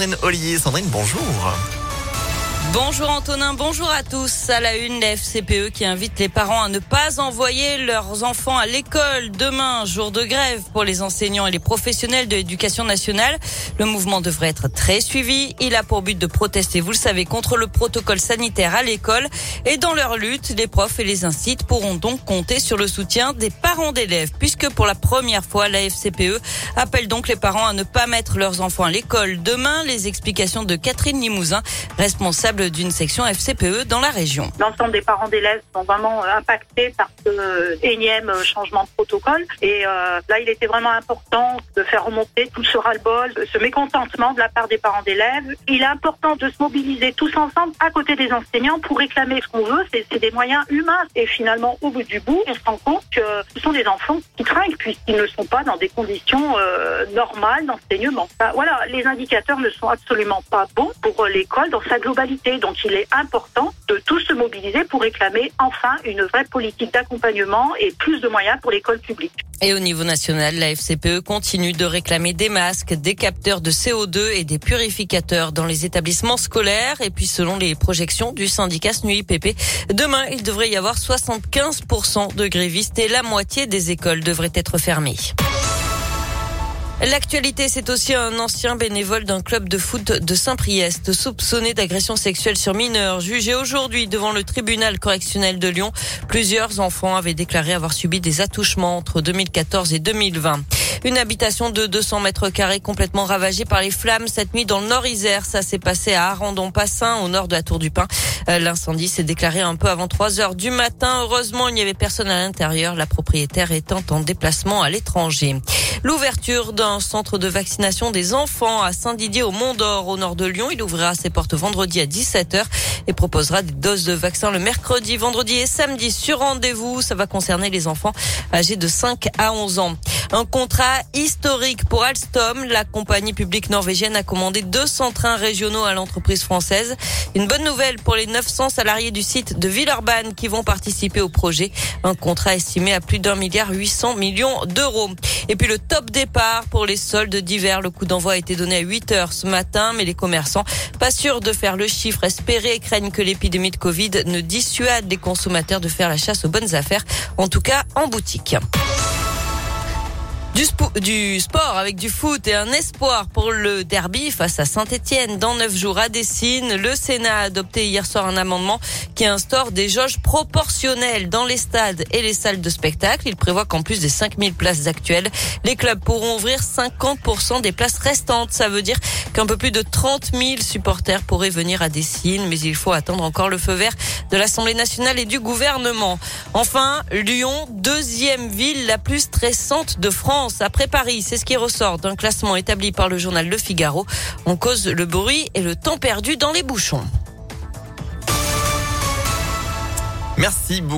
Sandrine Ollier. Sandrine, bonjour. Bonjour Antonin, bonjour à tous. À la une, la FCPE qui invite les parents à ne pas envoyer leurs enfants à l'école demain, jour de grève pour les enseignants et les professionnels de l'éducation nationale. Le mouvement devrait être très suivi. Il a pour but de protester, vous le savez, contre le protocole sanitaire à l'école. Et dans leur lutte, les profs et les instituts pourront donc compter sur le soutien des parents d'élèves, puisque pour la première fois, la FCPE appelle donc les parents à ne pas mettre leurs enfants à l'école demain. Les explications de Catherine Limousin, responsable d'une section FCPE dans la région. L'ensemble des parents d'élèves sont vraiment euh, impactés par ce énième euh, changement de protocole. Et euh, là, il était vraiment important de faire remonter tout ce ras-le-bol, ce mécontentement de la part des parents d'élèves. Il est important de se mobiliser tous ensemble à côté des enseignants pour réclamer ce qu'on veut. C'est des moyens humains. Et finalement, au bout du bout, on se rend compte que ce sont des enfants qui trinquent puisqu'ils ne sont pas dans des conditions normales d'enseignement. Voilà, les indicateurs ne sont absolument pas bons pour l'école dans sa globalité. Donc il est important de tous se mobiliser pour réclamer enfin une vraie politique d'accompagnement et plus de moyens pour l'école publique. Et au niveau national, la FCPE continue de réclamer des masques, des capteurs de CO2 et des purificateurs dans les établissements scolaires. Et puis selon les projections du syndicat SNUIPP, demain il devrait y avoir 75% de grévistes et la moitié des écoles devraient être fermées. L'actualité, c'est aussi un ancien bénévole d'un club de foot de Saint-Priest, soupçonné d'agression sexuelle sur mineurs, jugé aujourd'hui devant le tribunal correctionnel de Lyon. Plusieurs enfants avaient déclaré avoir subi des attouchements entre 2014 et 2020. Une habitation de 200 mètres carrés complètement ravagée par les flammes cette nuit dans le Nord-Isère. Ça s'est passé à Arandon-Passin, au nord de la Tour du Pin. Euh, l'incendie s'est déclaré un peu avant 3 heures du matin. Heureusement, il n'y avait personne à l'intérieur, la propriétaire étant en déplacement à l'étranger. L'ouverture d'un centre de vaccination des enfants à Saint-Didier au Mont-d'Or, au nord de Lyon. Il ouvrira ses portes vendredi à 17h et proposera des doses de vaccins le mercredi, vendredi et samedi sur rendez-vous. Ça va concerner les enfants âgés de 5 à 11 ans. Un contrat historique pour Alstom. La compagnie publique norvégienne a commandé 200 trains régionaux à l'entreprise française. Une bonne nouvelle pour les 900 salariés du site de Villeurbanne qui vont participer au projet. Un contrat estimé à plus d'un milliard 800 millions d'euros. Et puis le top départ pour les soldes d'hiver. Le coup d'envoi a été donné à 8 heures ce matin, mais les commerçants, pas sûrs de faire le chiffre espéré, craignent que l'épidémie de Covid ne dissuade les consommateurs de faire la chasse aux bonnes affaires, en tout cas en boutique. Du, du, sport avec du foot et un espoir pour le derby face à Saint-Etienne dans neuf jours à Dessine. Le Sénat a adopté hier soir un amendement qui instaure des jauges proportionnelles dans les stades et les salles de spectacle. Il prévoit qu'en plus des 5000 places actuelles, les clubs pourront ouvrir 50% des places restantes. Ça veut dire qu'un peu plus de 30 000 supporters pourraient venir à Dessine, mais il faut attendre encore le feu vert de l'Assemblée nationale et du gouvernement. Enfin, Lyon, deuxième ville la plus stressante de Après Paris. C'est ce qui ressort d'un classement établi par le journal Le Figaro. On cause le bruit et le temps perdu dans les bouchons. Merci beaucoup.